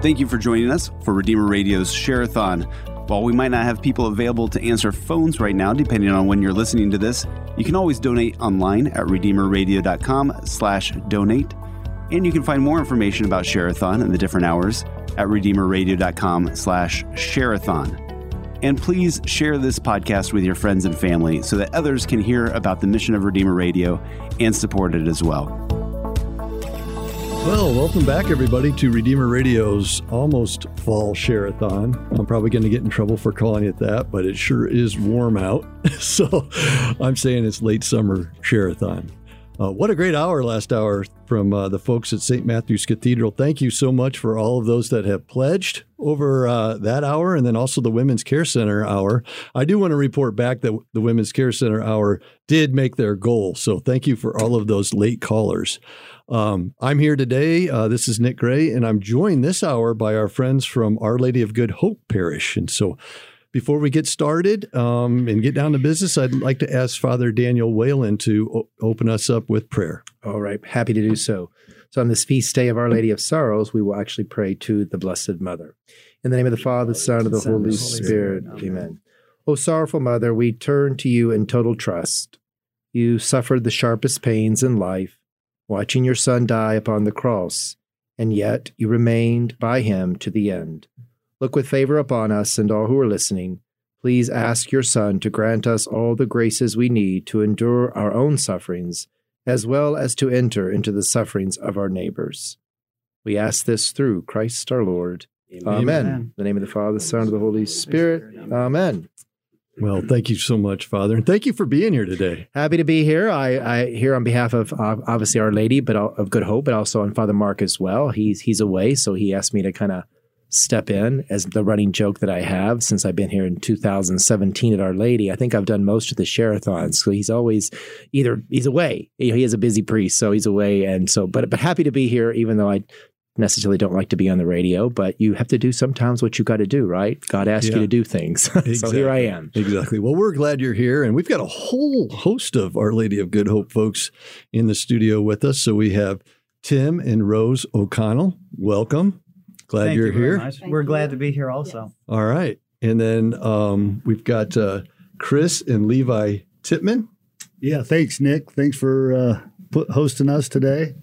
Thank you for joining us for Redeemer Radio's Share-a-thon. While we might not have people available to answer phones right now, depending on when you're listening to this, you can always donate online at redeemerradio.com slash donate. And you can find more information about Share-a-thon and the different hours at redeemerradio.com slash share-a-thon. And please share this podcast with your friends and family so that others can hear about the mission of Redeemer Radio and support it as well. Well, welcome back, everybody, to Redeemer Radio's almost fall share-a-thon. I'm probably going to get in trouble for calling it that, but it sure is warm out. so I'm saying it's late summer share-a-thon. Uh, what a great hour last hour from uh, the folks at St. Matthew's Cathedral. Thank you so much for all of those that have pledged over uh, that hour and then also the Women's Care Center hour. I do want to report back that the Women's Care Center hour did make their goal. So thank you for all of those late callers. Um, I'm here today. Uh, this is Nick Gray, and I'm joined this hour by our friends from Our Lady of Good Hope Parish. And so, before we get started um, and get down to business, I'd like to ask Father Daniel Whalen to o- open us up with prayer. All right, happy to do so. So, on this feast day of Our Lady of Sorrows, we will actually pray to the Blessed Mother. In the name of the Father, the Son, and the Holy Spirit. Amen. O sorrowful Mother, we turn to you in total trust. You suffered the sharpest pains in life watching your son die upon the cross, and yet you remained by him to the end. Look with favor upon us and all who are listening. Please ask your Son to grant us all the graces we need to endure our own sufferings, as well as to enter into the sufferings of our neighbors. We ask this through Christ our Lord. Amen. Amen. In the name of the Father, the Son, and the Holy Spirit. Amen. Well, thank you so much, Father, and thank you for being here today. Happy to be here. I, I here on behalf of uh, obviously Our Lady, but of Good Hope, but also on Father Mark as well. He's he's away, so he asked me to kind of step in as the running joke that I have since I've been here in 2017 at Our Lady. I think I've done most of the share-a-thons. So he's always either he's away. He is a busy priest, so he's away, and so but but happy to be here, even though I necessarily don't like to be on the radio, but you have to do sometimes what you got to do, right? God asked yeah. you to do things. Exactly. so here I am. Exactly. Well, we're glad you're here. And we've got a whole host of Our Lady of Good Hope folks in the studio with us. So we have Tim and Rose O'Connell. Welcome. Glad Thank you're you here. We're glad to be here also. Yes. All right. And then um, we've got uh, Chris and Levi Titman. Yeah, thanks, Nick. Thanks for uh, put, hosting us today.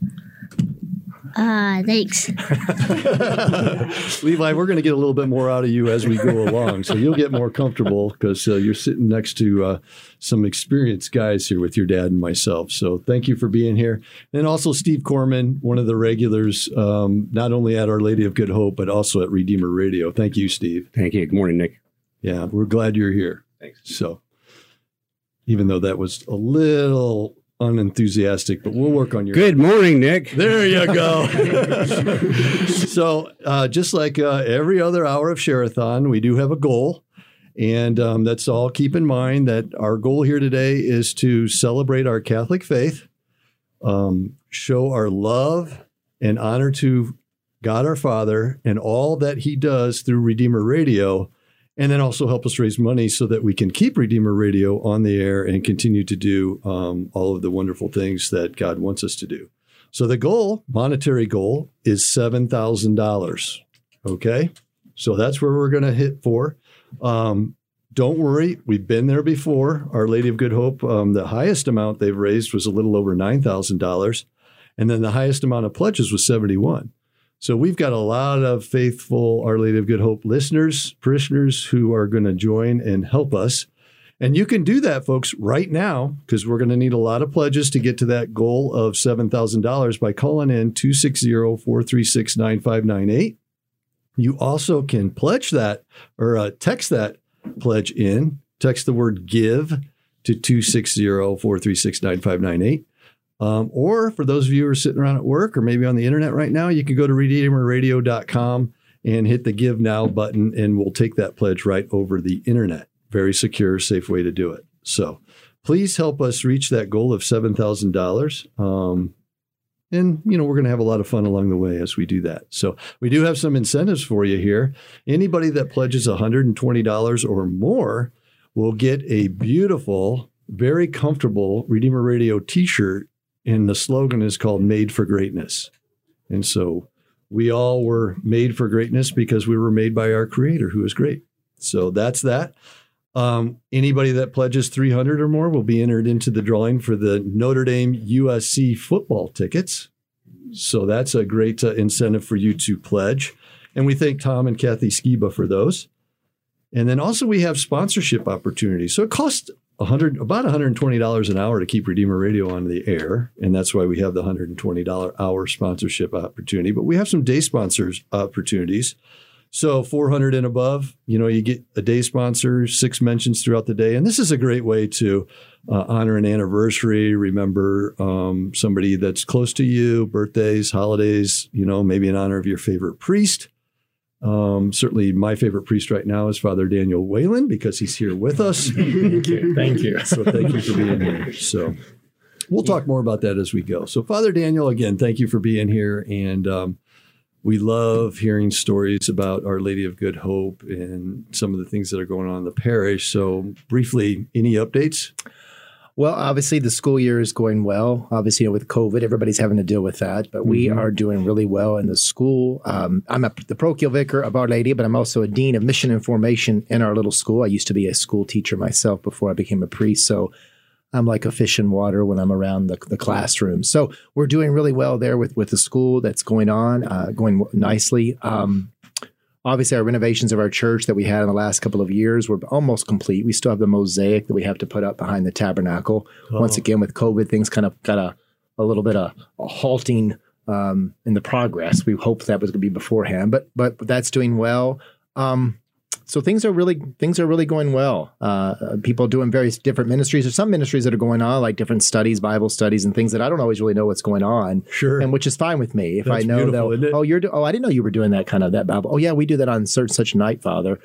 Uh, thanks. Levi, we're going to get a little bit more out of you as we go along. So you'll get more comfortable because uh, you're sitting next to uh, some experienced guys here with your dad and myself. So thank you for being here. And also Steve Corman, one of the regulars, um, not only at Our Lady of Good Hope, but also at Redeemer Radio. Thank you, Steve. Thank you. Good morning, Nick. Yeah, we're glad you're here. Thanks. So even though that was a little unenthusiastic, but we'll work on your. Good morning, Nick. There you go. so, uh, just like uh, every other hour of Share-a-thon, we do have a goal. And um, that's all. Keep in mind that our goal here today is to celebrate our Catholic faith, um, show our love and honor to God our Father and all that He does through Redeemer Radio, and then also help us raise money so that we can keep Redeemer Radio on the air and continue to do um, all of the wonderful things that God wants us to do. So the goal, monetary goal, is seven thousand dollars. Okay, so that's where we're going to hit for. Um, don't worry, we've been there before. Our Lady of Good Hope, um, the highest amount they've raised was a little over nine thousand dollars, and then the highest amount of pledges was seventy-one. So we've got a lot of faithful Our Lady of Good Hope listeners, parishioners who are going to join and help us. And you can do that, folks, right now, because we're going to need a lot of pledges to get to that goal of $7,000 by calling in 260 436 9598. You also can pledge that or uh, text that pledge in. Text the word give to 260 436 9598. Um, or for those of you who are sitting around at work or maybe on the internet right now, you can go to redeemerradio.com and hit the give now button, and we'll take that pledge right over the internet. Very secure, safe way to do it. So please help us reach that goal of $7,000. Um, and you know we're going to have a lot of fun along the way as we do that. So we do have some incentives for you here. Anybody that pledges $120 or more will get a beautiful, very comfortable Redeemer Radio T-shirt and the slogan is called Made for Greatness. And so we all were made for greatness because we were made by our Creator, who is great. So that's that. Um, anybody that pledges 300 or more will be entered into the drawing for the Notre Dame USC football tickets. So that's a great uh, incentive for you to pledge. And we thank Tom and Kathy Skiba for those. And then also we have sponsorship opportunities. So it costs 100 about $120 an hour to keep Redeemer Radio on the air, and that's why we have the $120 hour sponsorship opportunity. But we have some day sponsors opportunities. So 400 and above, you know, you get a day sponsor, six mentions throughout the day, and this is a great way to uh, honor an anniversary, remember um, somebody that's close to you, birthdays, holidays, you know, maybe in honor of your favorite priest. Um, certainly, my favorite priest right now is Father Daniel Whalen because he's here with us. thank you. Thank you. So, thank you for being here. So, we'll talk more about that as we go. So, Father Daniel, again, thank you for being here. And um, we love hearing stories about Our Lady of Good Hope and some of the things that are going on in the parish. So, briefly, any updates? Well, obviously the school year is going well. Obviously, you know, with COVID, everybody's having to deal with that. But we Mhm. are doing really well in the school. Um, I'm a, the parochial vicar of Our Lady, but I'm also a dean of mission and formation in our little school. I used to be a school teacher myself before I became a priest, so I'm like a fish in water when I'm around the, the classroom. So we're doing really well there with with the school that's going on, uh, going nicely. Um, obviously our renovations of our church that we had in the last couple of years were almost complete. We still have the mosaic that we have to put up behind the tabernacle. Once Oh. again, with COVID, things kind of got a, a little bit of a halting um, in the progress. We hoped that was going to be beforehand, but but that's doing well. Um, so things are really things are really going well. Uh, people doing various different ministries. There's some ministries that are going on, like different studies, Bible studies, and things that I don't always really know what's going on Sure. and which is fine with me if That's I know that. Oh, you're do- oh, I didn't know you were doing that kind of that Bible. Oh, yeah, we do that on such such night, Father.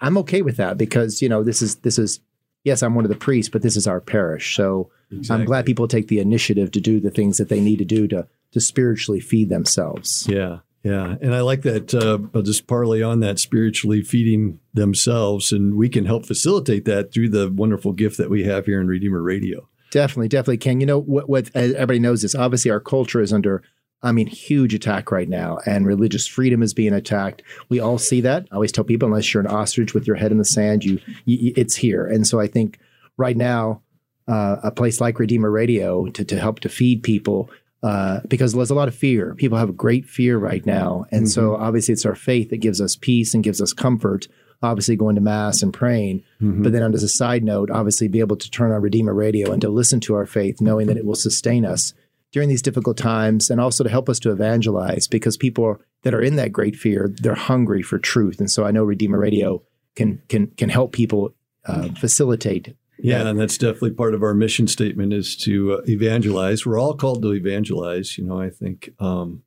I'm okay with that because you know this is this is yes, I'm one of the priests, but this is our parish, so I'm glad people take the initiative to do the things that they need to do to to spiritually feed themselves. Yeah, yeah, and I like that. Uh, I'll just parlay on that spiritually feeding themselves, and we can help facilitate that through the wonderful gift that we have here in Redeemer Radio. Definitely, definitely Ken. You know what? What everybody knows is obviously our culture is under. I mean, huge attack right now, and religious freedom is being attacked. We all see that. I always tell people, unless you're an ostrich with your head in the sand, you, you it's here. And so I think right now, uh, a place like Redeemer Radio to to help to feed people. Uh, because there's a lot of fear. People have a great fear right now. And so obviously it's our faith that gives us peace and gives us comfort, obviously going to mass and praying. But then, on as a side note, obviously be able to turn on Redeemer Radio and to listen to our faith, knowing that it will sustain us during these difficult times, and also to help us to evangelize because people that are in that great fear, they're hungry for truth. And so I know Redeemer Radio can can can help people uh, facilitate. Yeah, and that's definitely part of our mission statement is to uh, evangelize. We're all called to evangelize. You know, I think um,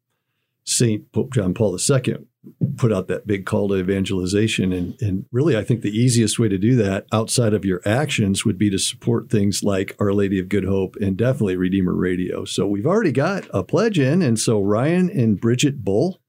Saint Pope John Paul II put out that big call to evangelization, and and really, I think the easiest way to do that outside of your actions would be to support things like Our Lady of Good Hope and definitely Redeemer Radio. So we've already got a pledge in, and so Ryan and Bridget Bull.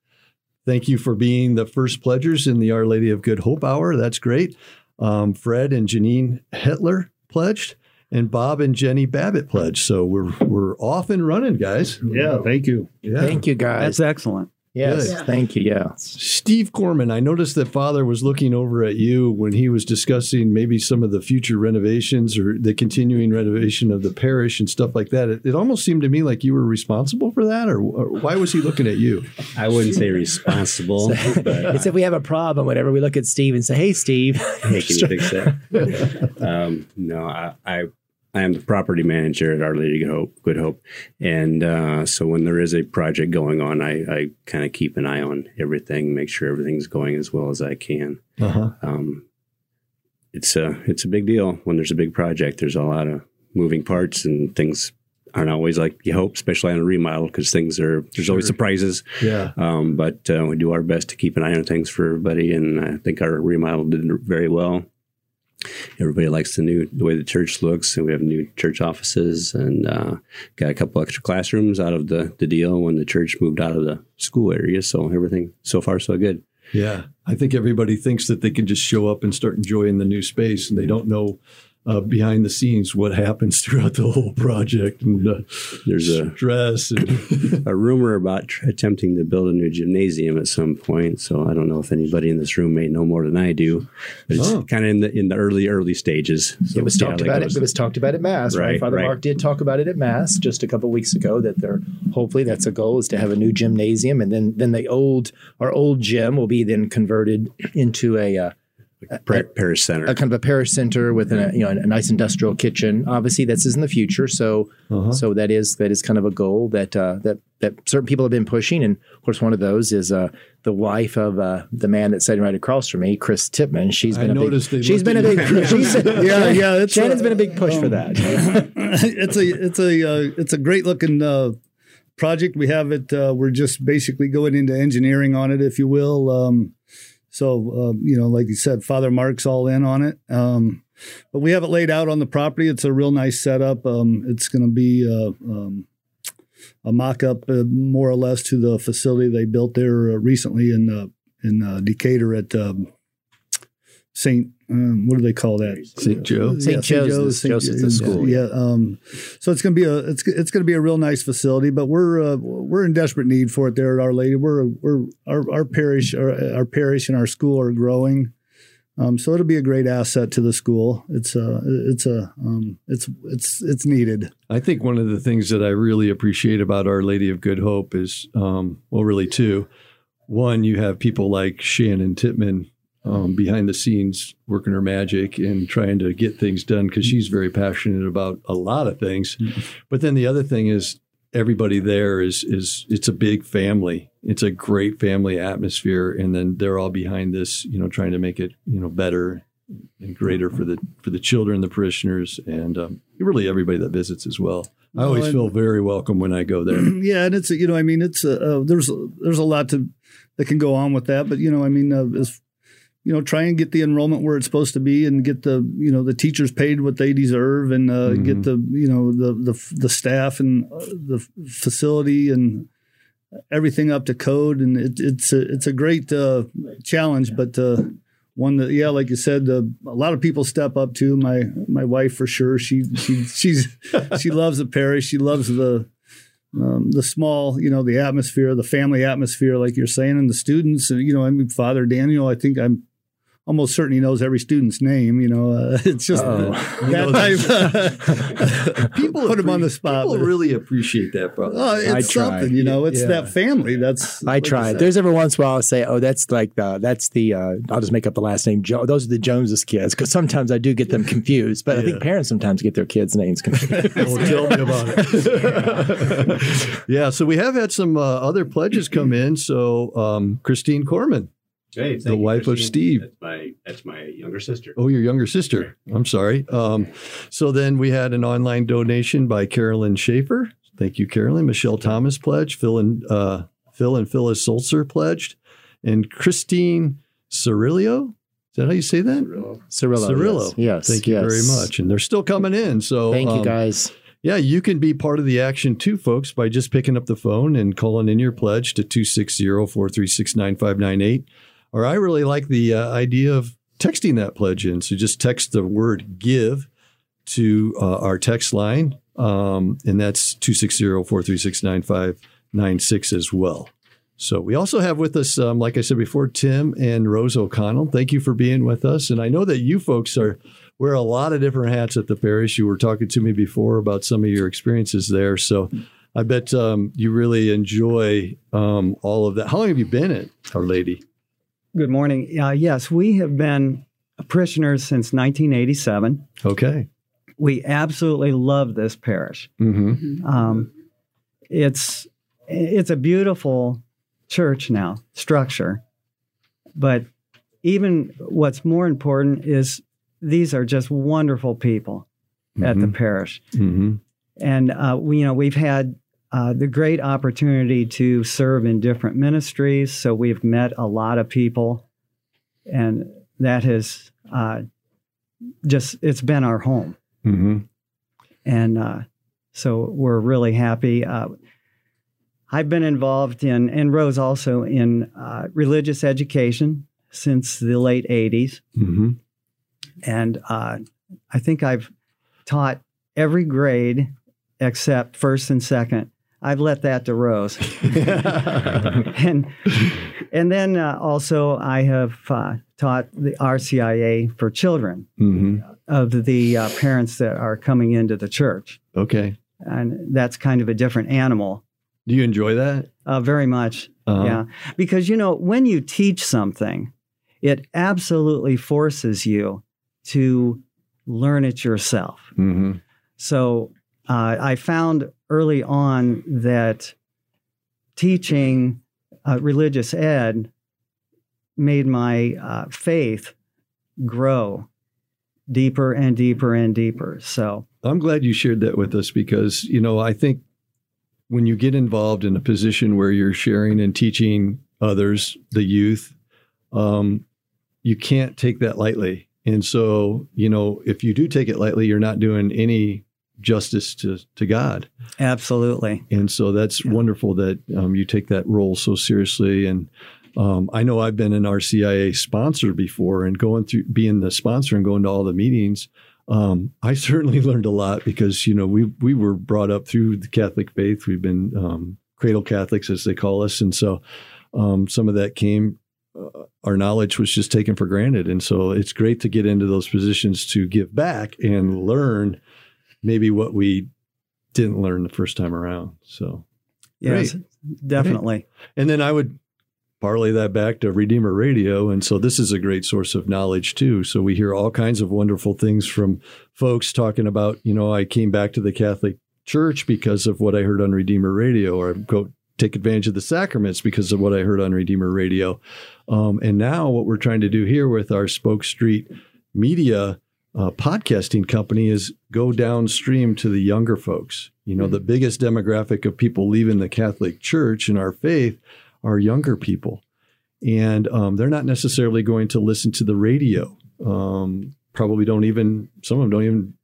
Thank you for being the first pledgers in the Our Lady of Good Hope Hour. That's great. Um, Fred and Janine Hitler pledged, and Bob and Jenny Babbitt pledged. So we're we're off and running, guys. Yeah, thank you. Yeah. Thank you, guys. That's excellent. Yes, good. thank you. Yeah. Steve Corman, I noticed that Father was looking over at you when he was discussing maybe some of the future renovations or the continuing renovation of the parish and stuff like that. It, it almost seemed to me like you were responsible for that, or, or why was he looking at you? I wouldn't say responsible, but uh, it's if we have a problem, whenever we look at Steve and say, "Hey, Steve," hey, can you fix that? um, no, I, I I am the property manager at Our Lady Good Hope, Good Hope, and uh, so when there is a project going on, I, I kind of keep an eye on everything, make sure everything's going as well as I can. Uh-huh. Um, it's a it's a big deal when there's a big project. There's a lot of moving parts and things aren't always like you hope, especially on a remodel because things are there's always surprises. Yeah. Um, but uh, we do our best to keep an eye on things for everybody, and I think our remodel did very well. Everybody likes the new the way the church looks, and we have new church offices, and uh, got a couple extra classrooms out of the the deal when the church moved out of the school area. So everything so far so good. Yeah, I think everybody thinks that they can just show up and start enjoying the new space, and they don't know uh, behind the scenes what happens throughout the whole project and uh, There's a stress and a rumor about tr- attempting to build a new gymnasium at some point. So I don't know if anybody in this room may know more than I do. But it's Oh. kind of in the in the early early stages. So It was talked that about it. It was talked about at Mass, right? Right, Father right. Mark did talk about it at Mass just a couple weeks ago. That they're hopefully that's a goal is to have a new gymnasium, and then then the old our old gym will be then converted into a uh, Par- Parish Center. a kind of a parish center with a you know a nice industrial kitchen. Obviously, this is in the future, so Uh-huh. so that is that is kind of a goal that uh, that that certain people have been pushing, and of course, one of those is uh, the wife of uh, the man that's sitting right across from me, Chris Tipman. She's been a noticed big, they she's looked been a big she's, Yeah, yeah, it's Shannon's a- been a big push for um, that. it's a it's a uh, it's a great looking uh, project. We have it. Uh, we're just basically going into engineering on it, if you will. Um, so uh, you know, like you said, Father Mark's all in on it. Um, but we have it laid out on the property. It's a real nice setup. Um, it's going to be uh, um, a mock-up, uh, more or less, to the facility they built there uh, recently in uh, in Decatur at um, Saint. Um, what do they call that? St. Joe. St. Yeah, Joe's, St. Joseph's the school, Yeah. Um, so it's gonna be a it's it's gonna be a real nice facility, but we're uh, we're in desperate need for it there at Our Lady. We're we're our, our parish our, our parish and our school are growing. Um, so it'll be a great asset to the school. It's uh it's a um, it's it's it's needed. I think one of the things that I really appreciate about Our Lady of Good Hope is, um, well, really two. One, you have people like Shannon Titman um, behind the scenes working her magic and trying to get things done because she's very passionate about a lot of things. But then the other thing is everybody there is is it's a big family. It's a great family atmosphere, and then they're all behind this, you know, trying to make it you know better and greater for the for the children, the parishioners, and um, really everybody that visits as well. I always Well, feel very welcome when I go there. yeah, and it's you know I mean it's uh, uh, there's there's a lot to that can go on with that, but you know I mean uh, as you know try and get the enrollment where it's supposed to be and get the you know the teachers paid what they deserve and uh, Mhm. get the you know the the the staff and uh, the facility and everything up to code and it, it's a it's a great uh, challenge, but. Uh, one that, yeah, like you said, uh, a lot of people step up to. My my wife for sure. She she she's she loves the parish. She loves the um, the small, you know, the atmosphere, the family atmosphere, like you're saying, and the students. And, you know, I mean, Father Daniel, I think I'm almost certainly knows every student's name. You know, uh, it's just Uh-oh. that type. People put him on the spot. People really appreciate that, brother. Oh, it's I try. something, you know. It's Yeah. that family. That's I like you tried. There's every once in a while I'll say, "Oh, that's like the that's the uh, I'll just make up the last name. Jo- those are the Joneses kids." Because sometimes I do get them confused. But I think parents sometimes get their kids' names confused. Well, tell me about it. yeah, so we have had some uh, other pledges come in. So um, Christine Corman, Hey, the wife of Steve. That's my that's my younger sister. Oh, your younger sister. I'm sorry. Um, so then we had an online donation by Carolyn Schaefer. Thank you, Carolyn. Michelle Thomas pledged. Phil and uh, Phil and Phyllis Sulzer pledged, and Christine Cirillo. Is that how you say that? Cirillo. Cirillo. Yes. yes Thank you yes. very much. And they're still coming in. So Thank you, um, guys. Yeah, you can be part of the action too, folks, by just picking up the phone and calling in your pledge to 260 436 9598. Or I really like the uh, idea of texting that pledge in. So just text the word give to uh, our text line, um, and that's 260 436 9596 as well. So we also have with us, um, like I said before, Tim and Rose O'Connell. Thank you for being with us. And I know that you folks are wear a lot of different hats at the parish. You were talking to me before about some of your experiences there. So I bet um, you really enjoy um, all of that. How long have you been at Our Lady? Good morning. Uh, yes, we have been parishioners since 1987. Okay. We absolutely love this parish. Mm-hmm. Um, it's it's a beautiful church now structure, but even what's more important is these are just wonderful people at the parish. Mm-hmm. and uh, we, you know we've had uh, the great opportunity to serve in different ministries so we've met a lot of people and that has uh, just it's been our home Mm-hmm. and uh, so we're really happy uh, i've been involved in and rose also in uh, religious education since the late 80s Mm-hmm. and uh, I think I've taught every grade except first and second. I've let that to Rose. and and then uh, also I have uh, taught the RCIA for children hmm of the uh, parents that are coming into the church, Okay. and that's kind of a different animal. Do you enjoy that? Uh, very much, Uh-huh. yeah. Because you know when you teach something, it absolutely forces you to learn it yourself. hmm So uh, I found early on that teaching uh, religious ed made my uh, faith grow deeper and deeper and deeper. So I'm glad you shared that with us because, you know, I think when you get involved in a position where you're sharing and teaching others, the youth, um, you can't take that lightly. And so, you know, if you do take it lightly, you're not doing any justice to, to God. absolutely, And so that's Yeah. wonderful that um, you take that role so seriously. And um, I know I've been an RCIA sponsor before and going through being the sponsor and going to all the meetings. Um, I certainly learned a lot because, you know, we, we were brought up through the Catholic faith. We've been um, cradle Catholics, as they call us. And so um, some of that came, uh, our knowledge was just taken for granted. And so it's great to get into those positions to give back and learn maybe what we didn't learn the first time around. So, yes, definitely. and then I would parlay that back to Redeemer Radio. And so this is a great source of knowledge too. So we hear all kinds of wonderful things from folks talking about, you know, I came back to the Catholic Church because of what I heard on Redeemer Radio, or I go take advantage of the sacraments because of what I heard on Redeemer Radio. Um, and now what we're trying to do here with our Spoke Street Media uh, podcasting company is go downstream to the younger folks. You know, the biggest demographic of people leaving the Catholic Church and our faith are younger people. And um, they're not necessarily going to listen to the radio. Um, probably don't even, some of them don't even,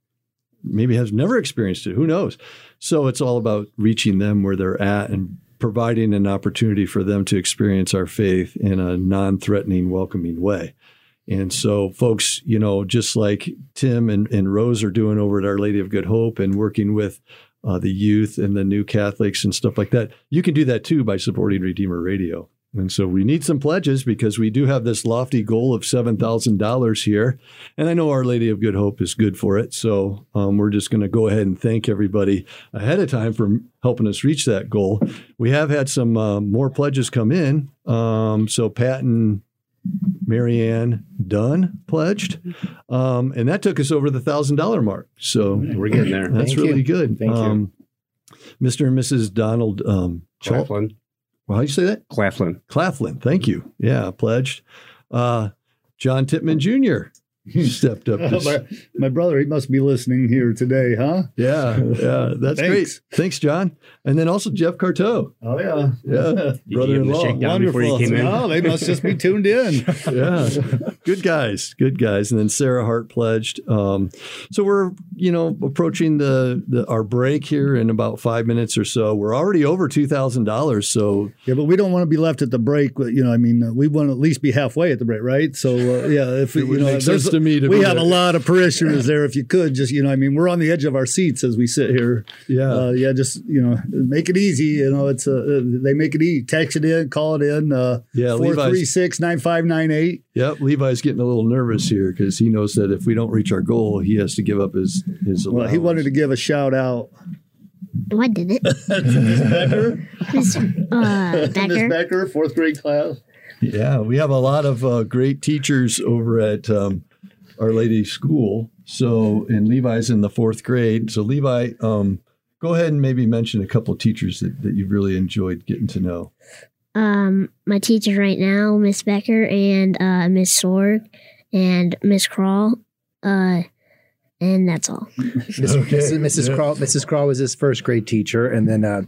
maybe has never experienced it. Who knows? So it's all about reaching them where they're at and providing an opportunity for them to experience our faith in a non threatening, welcoming way. And so, folks, you know, just like Tim and, and Rose are doing over at Our Lady of Good Hope and working with uh, the youth and the new Catholics and stuff like that, you can do that too by supporting Redeemer Radio. And so we need some pledges because we do have this lofty goal of $7,000 here. And I know Our Lady of Good Hope is good for it. So um, we're just going to go ahead and thank everybody ahead of time for helping us reach that goal. We have had some uh, more pledges come in. Um, so Pat and Marianne Dunn pledged. Um, and that took us over the $1,000 mark. So We're getting there. that's Thank you. really good. Thank you. um, Mr. and Mrs. Donald um, Claflin. well, how do you say that? Claflin. Claflin. Thank you. Yeah, pledged. Uh, John Titman Jr. stepped up. to- my, my brother, he must be listening here today, huh? yeah, yeah, that's great. Thanks. Thanks, John. And then also Jeff Carteau. Oh yeah, Yeah, brother-in-law. give him the shakedown before you wonderful. came in? Oh, they must just be tuned in. yeah, good guys, good guys. And then Sarah Hart pledged. Um, so we're you know approaching the, the our break here in about five minutes or so. We're already over two thousand dollars. So Yeah, but we don't want to be left at the break. You know, I mean, we want to at least be halfway at the break, right? So uh, yeah, if you know, there's- to me to we be have a lot of parishioners there. If you could just, you know, I mean, we're on the edge of our seats as we sit here. yeah, Uh, yeah, just you know, make it easy. You know, it's uh, uh, they make it easy. Text it in, call it in. Uh, Yeah, four Levi's- three six nine five nine eight. Yep, Levi's getting a little nervous here because he knows that if we don't reach our goal, he has to give up his his. Well, he wanted to give a shout out. Oh, I did it. Miss Becker, Miss uh, Miss Becker. Becker, fourth grade class. Yeah, we have a lot of uh, great teachers over at um, Our Lady School. So, and Levi's in the fourth grade. So, Levi, um, go ahead and maybe mention a couple of teachers that, that you've really enjoyed getting to know. Um, my teacher right now, Miss Becker and uh, Miss Sorg and Miss Crawl. Uh, and that's all. Okay. Mrs. Mrs. Yeah. Crawl, Mrs. Crawl was his first grade teacher, and then uh,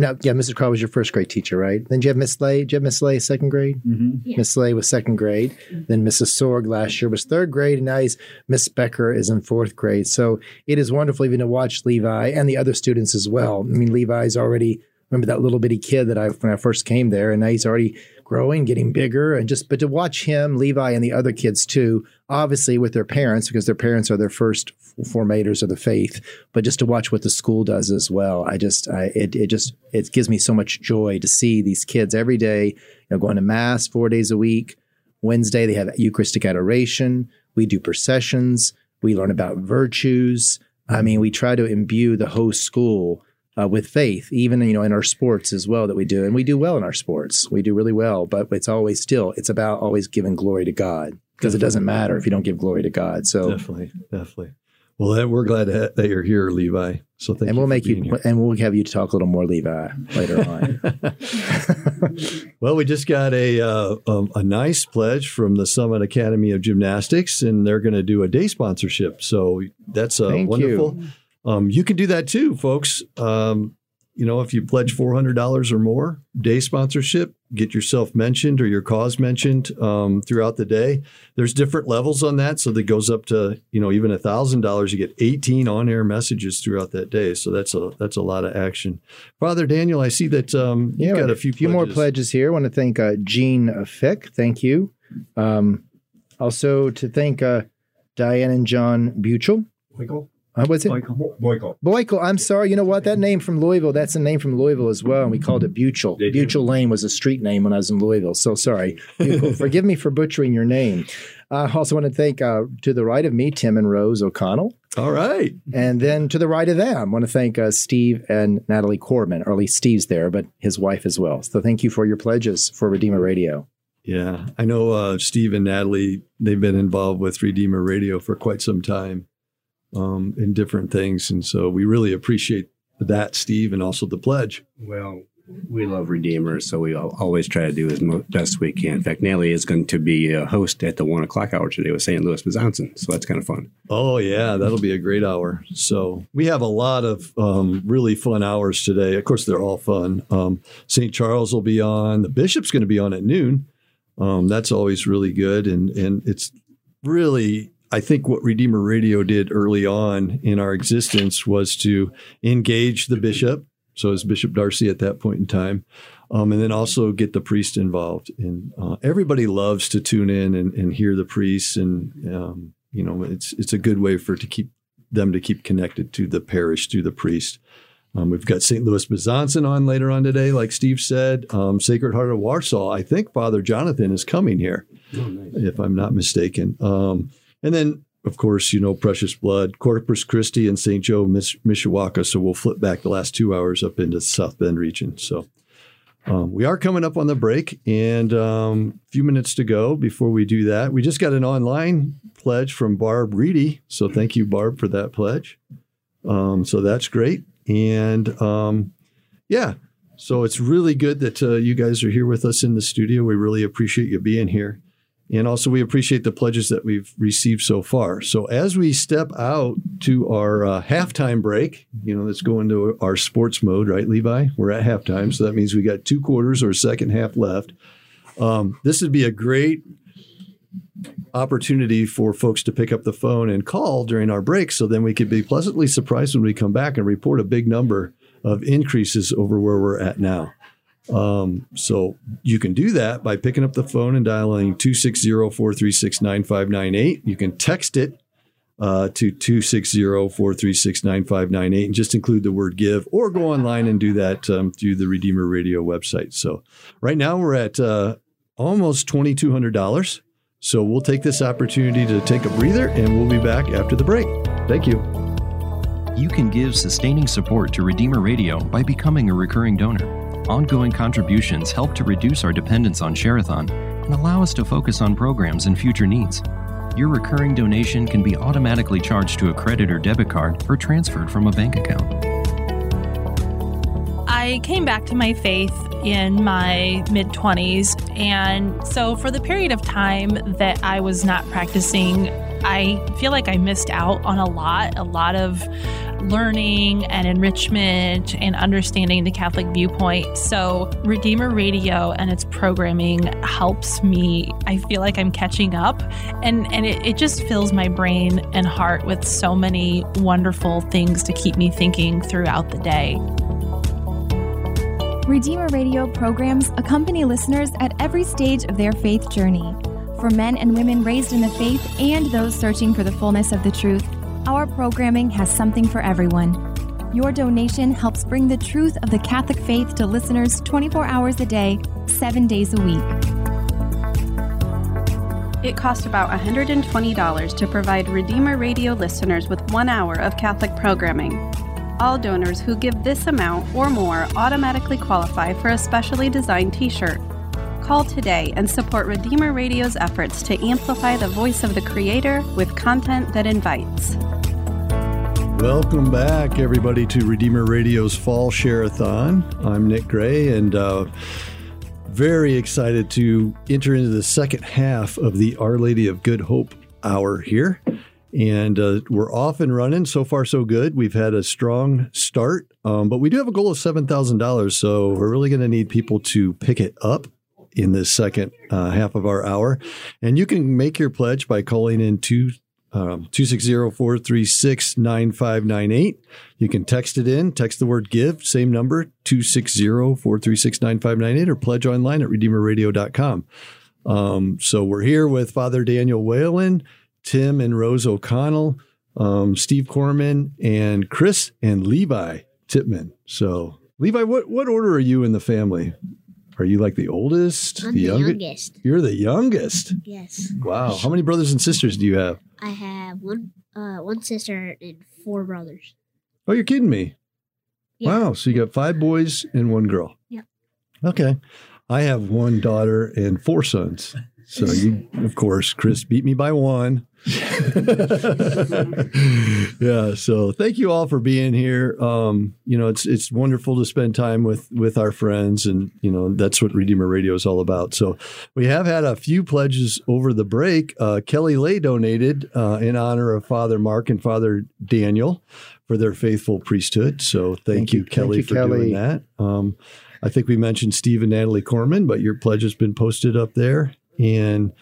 now, yeah, Mrs. Crawl was your first grade teacher, right? Then did you have Miss Slay? Did you have Miss Slay second grade? Mm-hmm. Yeah. Miss Slay was second grade. Then Mrs. Sorg last year was third grade, and now he's Miss Becker is in fourth grade. So it is wonderful even to watch Levi and the other students as well. I mean, Levi's already remember that little bitty kid that I when I first came there, and now he's already growing, getting bigger, and just but to watch him, Levi, and the other kids too, obviously with their parents because their parents are their first formators of the faith, but just to watch what the school does as well. I just I, it it just it gives me so much joy to see these kids every day, you know, going to mass four days a week. Wednesday they have Eucharistic adoration. We do processions. We learn about virtues. I mean, we try to imbue the whole school uh, with faith, even you know in our sports as well that we do, and we do well in our sports. We do really well, but it's always still it's about always giving glory to God because it doesn't matter if you don't give glory to God. So definitely, definitely. Well, we're glad that you're here, Levi. So thank and we'll make you, here. and we'll have you talk a little more, Levi, later on. well, we just got a uh, um, a nice pledge from the Summit Academy of Gymnastics, and they're going to do a day sponsorship. So that's uh, wonderful. You. Um, you can do that too, folks. Um, you know, if you pledge four hundred dollars or more, day sponsorship, get yourself mentioned or your cause mentioned um, throughout the day. There's different levels on that, so that goes up to you know even a thousand dollars. You get 18 on-air messages throughout that day, so that's a that's a lot of action. Father Daniel, I see that um, you've yeah, got a few few more pledges here. I want to thank uh, Jean Fick. Thank you. Um, also to thank uh, Diane and John Buchel. Michael. Uh, what's it? Boyko. Boyko. I'm sorry. You know what? That name from Louisville, that's a name from Louisville as well. And we called it Buchel. Buchel Lane was a street name when I was in Louisville. So sorry. Forgive me for butchering your name. I uh, also want to thank uh, to the right of me, Tim and Rose O'Connell. All right. And then to the right of them, I want to thank uh, Steve and Natalie Corman, or at least Steve's there, but his wife as well. So thank you for your pledges for Redeemer Radio. Yeah. I know uh, Steve and Natalie, they've been involved with Redeemer Radio for quite some time um, in different things. And so we really appreciate that, Steve, and also the pledge. Well, we love Redeemer, so we always try to do as best we can. In fact, Nellie is going to be a host at the one o'clock hour today with St. Louis Besancon, so that's kind of fun. Oh yeah, that'll be a great hour. So we have a lot of um, really fun hours today. Of course, they're all fun. Um, St. Charles will be on. The bishop's going to be on at noon. Um, that's always really good, and and it's really I think what Redeemer Radio did early on in our existence was to engage the bishop. So as Bishop D'Arcy at that point in time, um, and then also get the priest involved. And uh, everybody loves to tune in and, and hear the priests, and um, you know it's it's a good way for to keep them to keep connected to the parish through the priest. Um, we've got St. Louis Besancon on later on today, like Steve said. Um, Sacred Heart of Warsaw. I think Father Jonathan is coming here, oh, nice. if I'm not mistaken. Um, and then, of course, you know, Precious Blood, Corpus Christi, and St. Joe Mishawaka. So we'll flip back the last two hours up into the South Bend region. So um, we are coming up on the break and um, a few minutes to go before we do that. We just got an online pledge from Barb Reedy. So thank you, Barb, for that pledge. Um, so that's great. And um, yeah, so it's really good that uh, you guys are here with us in the studio. We really appreciate you being here. And also, we appreciate the pledges that we've received so far. So, as we step out to our uh, halftime break, you know, let's go into our sports mode, right, Levi? We're at halftime. So, that means we got two quarters or second half left. Um, this would be a great opportunity for folks to pick up the phone and call during our break. So, then we could be pleasantly surprised when we come back and report a big number of increases over where we're at now. Um, so you can do that by picking up the phone and dialing 260-436-9598. You can text it uh, to 260-436-9598 and just include the word give or go online and do that um, through the Redeemer Radio website. So right now we're at uh, almost $2,200. So we'll take this opportunity to take a breather and we'll be back after the break. Thank you. You can give sustaining support to Redeemer Radio by becoming a recurring donor. Ongoing contributions help to reduce our dependence on Share-a-thon and allow us to focus on programs and future needs. Your recurring donation can be automatically charged to a credit or debit card or transferred from a bank account. I came back to my faith in my mid 20s. And so, for the period of time that I was not practicing, I feel like I missed out on a lot, a lot of learning and enrichment and understanding the Catholic viewpoint. So, Redeemer Radio and its programming helps me. I feel like I'm catching up, and, and it, it just fills my brain and heart with so many wonderful things to keep me thinking throughout the day. Redeemer Radio programs accompany listeners at every stage of their faith journey. For men and women raised in the faith and those searching for the fullness of the truth, our programming has something for everyone. Your donation helps bring the truth of the Catholic faith to listeners 24 hours a day, seven days a week. It costs about $120 to provide Redeemer Radio listeners with one hour of Catholic programming. All donors who give this amount or more automatically qualify for a specially designed t shirt. Call today and support Redeemer Radio's efforts to amplify the voice of the Creator with content that invites. Welcome back, everybody, to Redeemer Radio's Fall Share-a-thon. I'm Nick Gray, and uh, very excited to enter into the second half of the Our Lady of Good Hope hour here. And uh, we're off and running. So far, so good. We've had a strong start, um, but we do have a goal of $7,000. So we're really going to need people to pick it up in this second uh, half of our hour. And you can make your pledge by calling in two um, 260-436-9598. You can text it in, text the word give, same number, 260-436-9598, or pledge online at redeemerradio.com. Um, so we're here with Father Daniel Whalen, Tim and Rose O'Connell, um, Steve Corman, and Chris and Levi Tipman. So Levi, what, what order are you in the family? Are you like the oldest? I'm the younge- youngest. You're the youngest. Yes. Wow. How many brothers and sisters do you have? I have one uh one sister and four brothers. Oh, you're kidding me. Yeah. Wow. So you got five boys and one girl. Yep. Okay. I have one daughter and four sons. So you, of course, Chris beat me by one. yeah. So thank you all for being here. Um, you know, it's it's wonderful to spend time with with our friends, and you know that's what Redeemer Radio is all about. So we have had a few pledges over the break. Uh, Kelly Lay donated uh, in honor of Father Mark and Father Daniel for their faithful priesthood. So thank, Thank you, you. Thank Kelly, you, for Kelly. doing that. Um, I think we mentioned Steve and Natalie Corman, but your pledge has been posted up there. And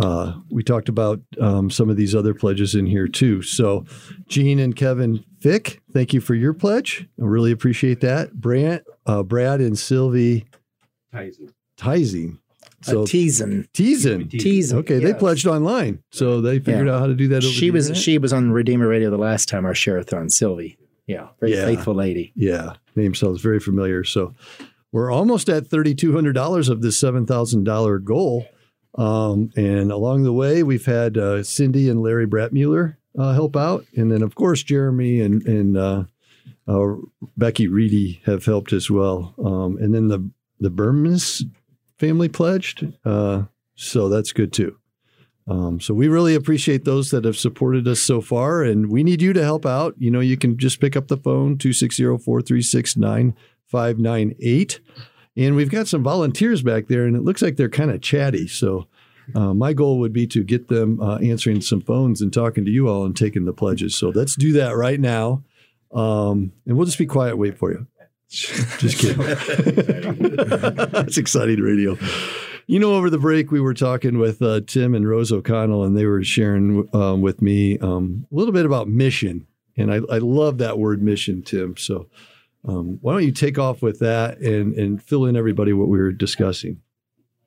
uh, we talked about um, some of these other pledges in here too. So, Gene and Kevin Fick, thank you for your pledge. I really appreciate that. Brant, uh, Brad and Sylvie Tizing. So, Teasin. Teasin. Teasin. Okay, they pledged online, so they figured Yeah. out how to do that. Over She the was internet. she was on Redeemer Radio the last time our share-a-thon, Sylvie. Yeah, very Yeah. faithful lady. Yeah, name sounds very familiar. So we're almost at thirty-two hundred dollars of this seven thousand dollar goal. Um, and along the way, we've had uh, Cindy and Larry Bratmuller uh, help out, and then of course Jeremy and and uh, uh, Becky Reedy have helped as well. Um, and then the the Burmans family pledged, uh, so that's good too. Um, so we really appreciate those that have supported us so far, and we need you to help out. You know, you can just pick up the phone 260-436-9598. And we've got some volunteers back there, and it looks like they're kind of chatty. So uh, my goal would be to get them uh, answering some phones and talking to you all and taking the pledges. So let's do that right now. Um, and we'll just be quiet, wait for you. Just kidding. That's exciting radio. You know, over the break, we were talking with uh, Tim and Rose O'Connell, and they were sharing um, with me um, a little bit about mission. And I, I love that word mission, Tim. So um, why don't you take off with that and, and fill in everybody what we were discussing?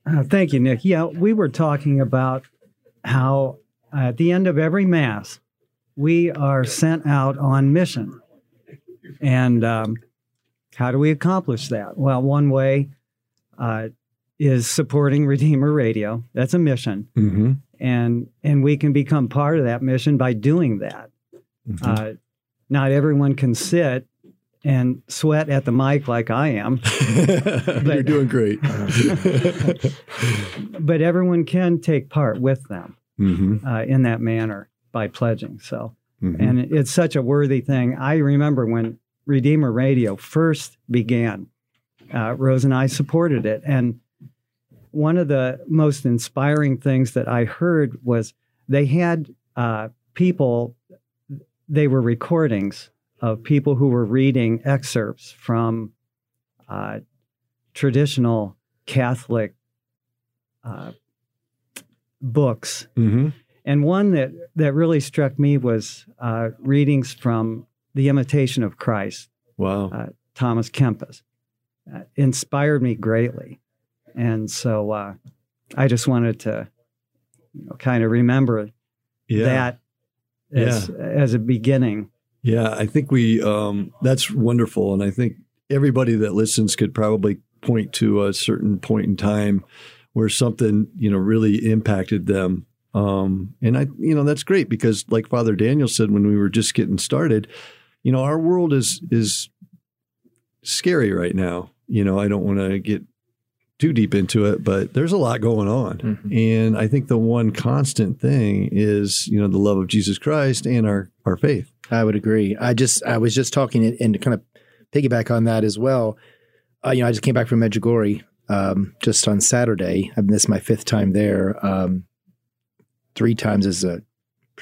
Uh, thank you, Nick. Yeah, we were talking about how uh, at the end of every Mass, we are sent out on mission. And um, how do we accomplish that? Well, one way uh, is supporting Redeemer Radio. That's a mission. Mm-hmm. And, and we can become part of that mission by doing that. Mm-hmm. Uh, not everyone can sit and sweat at the mic like I am. You're doing great. but everyone can take part with them mm-hmm. uh, in that manner by pledging. So, Mhm. and it's such a worthy thing. I remember when Redeemer Radio first began, uh, Rose and I supported it. And one of the most inspiring things that I heard was they had uh, people, they were recordings of people who were reading excerpts from uh, traditional Catholic uh, books. Mm-hmm. And one that, that really struck me was uh, readings from The Imitation of Christ, Wow. uh, Thomas Kempis. uh, inspired me greatly. And so uh, I just wanted to you know, kind of remember Yeah. that as, as a beginning. Yeah, I think we um, that's wonderful, and I think everybody that listens could probably point to a certain point in time where something you know really impacted them. Um, and I, you know, that's great because, like Father Daniel said when we were just getting started, you know, our world is is scary right now. You know, I don't want to get too deep into it, but there's a lot going on. Mm-hmm. And I think the one constant thing is, you know, the love of Jesus Christ and our our faith. I would agree. I just I was just talking and- and to kind of piggyback on that as well. Uh, you know, I just came back from Medjugorje um, just on Saturday. I've missed my fifth time there. Um, three times as a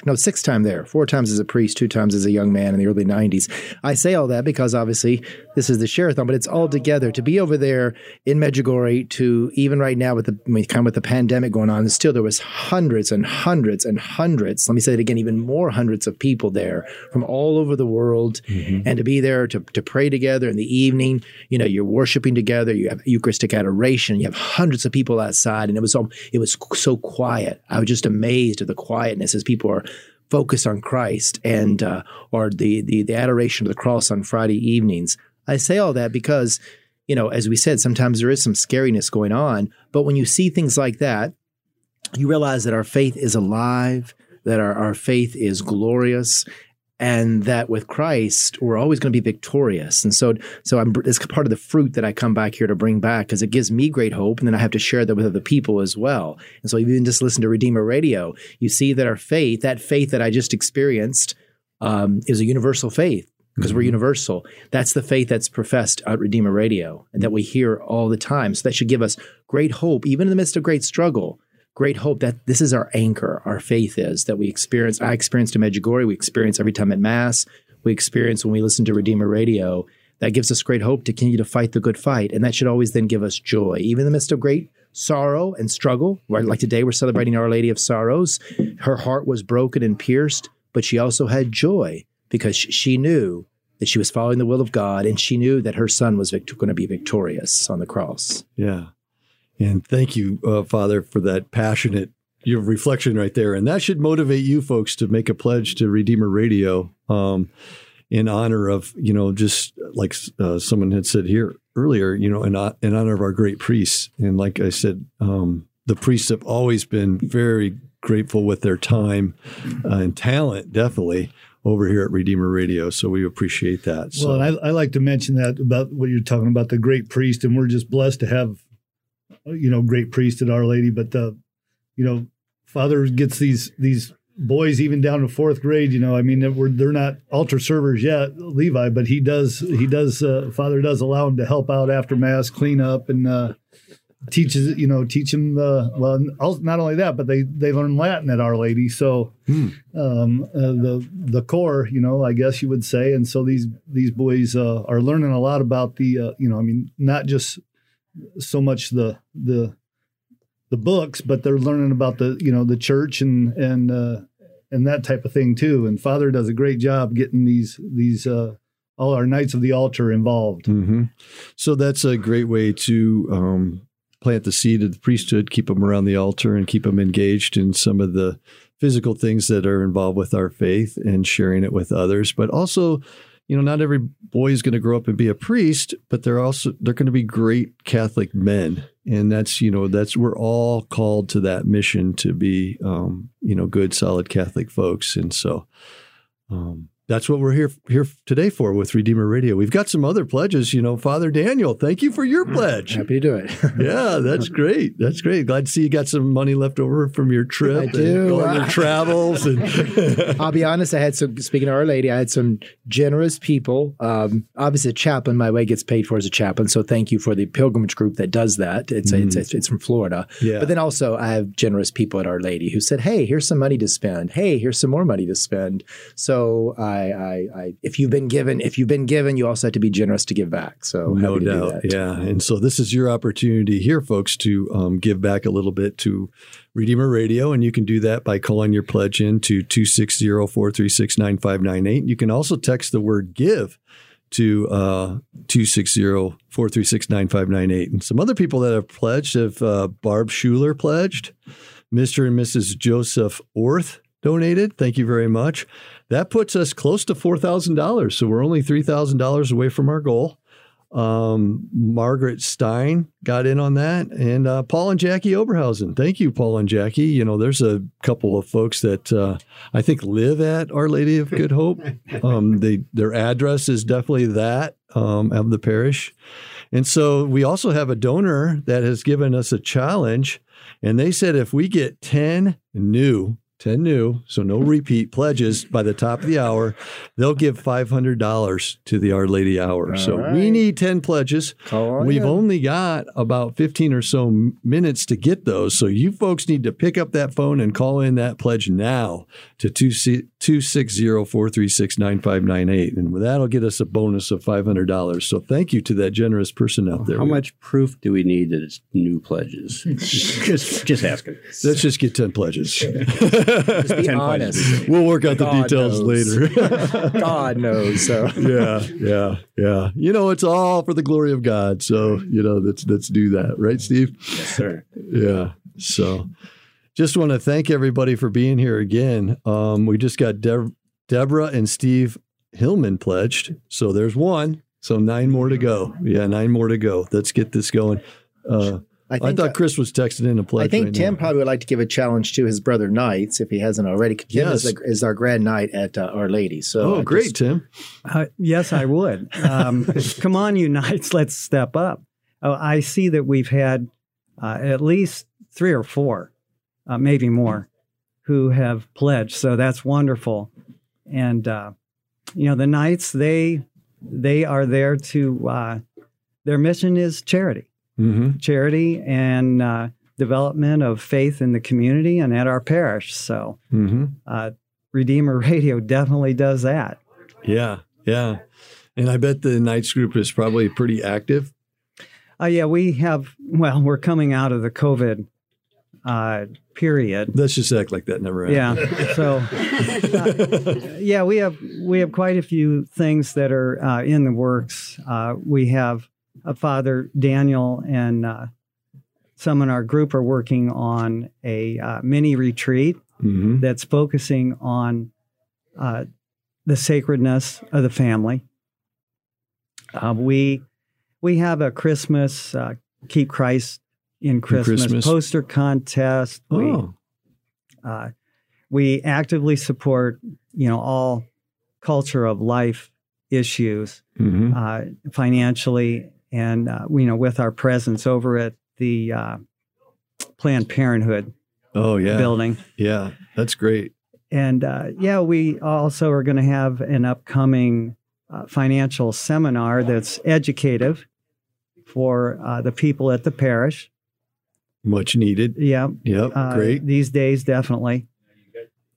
no, six time there, four times as a priest, two times as a young man in the early '90s. I say all that because obviously this is the Share-a-thon, but it's all together to be over there in Medjugorje. To even right now with the I mean, kind of with the pandemic going on, still there was hundreds and hundreds and hundreds. Let me say it again, even more hundreds of people there from all over the world, mm-hmm. and to be there to to pray together in the evening. You know, you're worshiping together. You have Eucharistic adoration. You have hundreds of people outside, and it was all it was so quiet. I was just amazed at the quietness as people are focused on Christ and uh, or the, the the adoration of the cross on Friday evenings. I say all that because you know, as we said, sometimes there is some scariness going on, but when you see things like that, you realize that our faith is alive, that our, our faith is glorious, and that with Christ we're always going to be victorious. And so, so I'm, it's part of the fruit that I come back here to bring back because it gives me great hope, and then I have to share that with other people as well. And so, even just listen to Redeemer Radio, you see that our faith, that faith that I just experienced, um, is a universal faith because we're universal. That's the faith that's professed at Redeemer Radio and that we hear all the time. So that should give us great hope, even in the midst of great struggle. Great hope that this is our anchor. Our faith is that we experience. I experienced in Medjugorje. We experience every time at Mass. We experience when we listen to Redeemer Radio. That gives us great hope to continue to fight the good fight, and that should always then give us joy, even in the midst of great sorrow and struggle. Right, like today, we're celebrating Our Lady of Sorrows. Her heart was broken and pierced, but she also had joy because she knew that she was following the will of God, and she knew that her son was vict- going to be victorious on the cross. Yeah. And thank you, uh, Father, for that passionate your reflection right there. And that should motivate you folks to make a pledge to Redeemer Radio um, in honor of, you know, just like uh, someone had said here earlier, you know, in, in honor of our great priests. And like I said, um, the priests have always been very grateful with their time uh, and talent, definitely over here at Redeemer Radio. So we appreciate that. So. Well, I, I like to mention that about what you're talking about the great priest, and we're just blessed to have, you know, great priest at Our Lady. But the, you know, Father gets these these boys even down to fourth grade. You know, I mean, they're, they're not altar servers yet, Levi, but he does he does uh, Father does allow him to help out after mass, clean up, and uh, teaches you know teach him the well not only that but they they learn latin at our lady so um uh, the the core you know i guess you would say and so these these boys uh, are learning a lot about the uh, you know i mean not just so much the the the books but they're learning about the you know the church and and uh and that type of thing too and father does a great job getting these these uh all our knights of the altar involved hmm So that's a great way to um, plant the seed of the priesthood, keep them around the altar, and keep them engaged in some of the physical things that are involved with our faith and sharing it with others. But also, you know, not every boy is going to grow up and be a priest, but they're also they're going to be great Catholic men, and that's you know that's we're all called to that mission to be um, you know good solid Catholic folks, and so. Um, that's what we're here here today for with Redeemer Radio. We've got some other pledges. You know, Father Daniel, thank you for your pledge. Happy to do it. yeah, that's great. That's great. Glad to see you got some money left over from your trip. I and do. going your travels. And I'll be honest. I had some. Speaking of Our Lady, I had some generous people. Um, obviously, a chaplain. My way gets paid for as a chaplain. So thank you for the pilgrimage group that does that. It's it's, it's it's from Florida. Yeah. But then also, I have generous people at Our Lady who said, "Hey, here's some money to spend. Hey, here's some more money to spend." So I, I, I if you've been given, if you've been given, you also have to be generous to give back. So no happy to do doubt. that. Yeah. And so this is your opportunity here, folks, to um, give back a little bit to Redeemer Radio. And you can do that by calling your pledge in to 260 436 9598. You can also text the word give to uh, 260-436-9598. And some other people that have pledged have uh, Barb Schuler pledged, Mr. and Mrs. Joseph Orth donated. Thank you very much. That puts us close to $4,000. So we're only $3,000 away from our goal. Um, Margaret Stein got in on that, and uh, Paul and Jackie Oberhausen. Thank you, Paul and Jackie. You know, there's a couple of folks that uh, I think live at Our Lady of Good Hope. Um, they their address is definitely that um, of the parish, and so we also have a donor that has given us a challenge, and they said if we get ten new 10 new, so no repeat pledges by the top of the hour, they'll give $500 to the Our Lady Hour. All so right. we need 10 pledges. We've only got about 15 or so minutes to get those. So you folks need to pick up that phone and call in that pledge now to 260-436-9598. And that'll get us a bonus of $500. So thank you to that generous person out there. How much proof do we need that it's new pledges? just, just asking. Let's just get 10 pledges. Just be 10 honest. pledges. we'll work out the details knows. later. God knows. So yeah, yeah, yeah. You know, it's all for the glory of God. So, you know, let's let's do that, right, Steve? Yes, sir. Yeah. So, just want to thank everybody for being here again. Um, we just got Deb- Deborah and Steve Hillman pledged, so there's one. So nine more to go. Yeah, nine more to go. Let's get this going. Uh, I I, thought Chris was texting in a pledge. I think right Tim now. probably would like to give a challenge to his brother Knights if he hasn't already. Tim is, Yes. the, is our grand knight at uh, Our Lady. So Oh, I great, just- Tim. Uh, yes, I would. Um, come on, you knights, let's step up. Oh, I see that we've had uh, at least three or four, uh, maybe more, who have pledged. So that's wonderful. And uh, you know, the knights they they are there to. Uh, their mission is charity, Mm-hmm. charity and uh, development of faith in the community and at our parish. So Mm-hmm. uh, Redeemer Radio definitely does that. Yeah, yeah. And I bet the Knights group is probably pretty active. Uh, yeah, we have. Well, we're coming out of the COVID uh, period. Let's just act like that never happened. Yeah. So, uh, yeah, we have we have quite a few things that are uh, in the works. Uh, we have uh, Father Daniel and uh, some in our group are working on a uh, mini retreat Mm-hmm. that's focusing on uh, the sacredness of the family. Uh, we we have a Christmas uh, keep Christ in Christmas, Christmas. poster contest. We Oh, uh, we actively support you know all culture of life issues mm-hmm. uh, financially and uh, you know with our presence over at the uh, Planned Parenthood oh yeah, building. yeah. That's great. And uh, yeah, we also are going to have an upcoming uh, financial seminar that's educative for uh, the people at the parish. Much needed. Yeah, Yep, uh, great. these days, definitely.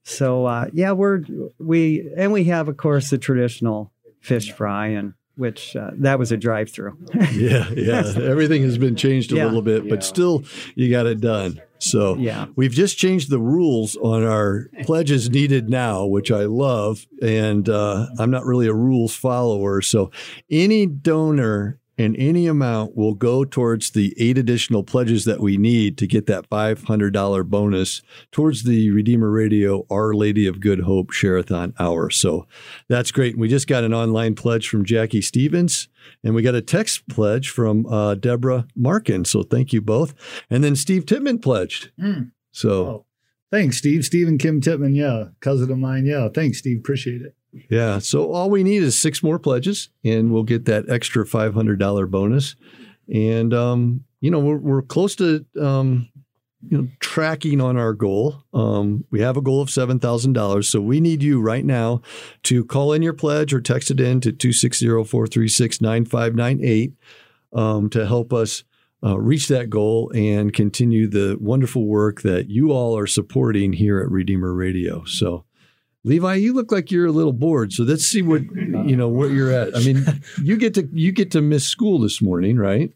So uh, yeah, we're we and we have, of course, the traditional fish fry, and which uh, that was a drive-through. Yeah, yeah. Everything has been changed a Yeah. little bit, but still, you got it done. So yeah, we've just changed the rules on our pledges needed now, which I love. And uh, I'm not really a rules follower. So any donor and any amount will go towards the eight additional pledges that we need to get that $500 bonus towards the Redeemer Radio Our Lady of Good Hope Share-a-thon Hour. So that's great. We just got an online pledge from Jackie Stevens. And we got a text pledge from uh, Deborah Markin. So thank you both. And then Steve Titman pledged. Mm. So Oh. Thanks, Steve. Steve and Kim Titman. Yeah. Cousin of mine. Yeah. Thanks, Steve. Appreciate it. Yeah, so all we need is six more pledges, and we'll get that extra five hundred dollar bonus. And um, you know we're we're close to um, you know tracking on our goal. Um, we have a goal of seven thousand dollars, so we need you right now to call in your pledge or text it in to 260-436-9598 um, to help us uh, reach that goal and continue the wonderful work that you all are supporting here at Redeemer Radio. So. Levi, you look like you're a little bored. So let's see what you know where you're at. I mean, you get to you get to miss school this morning, right?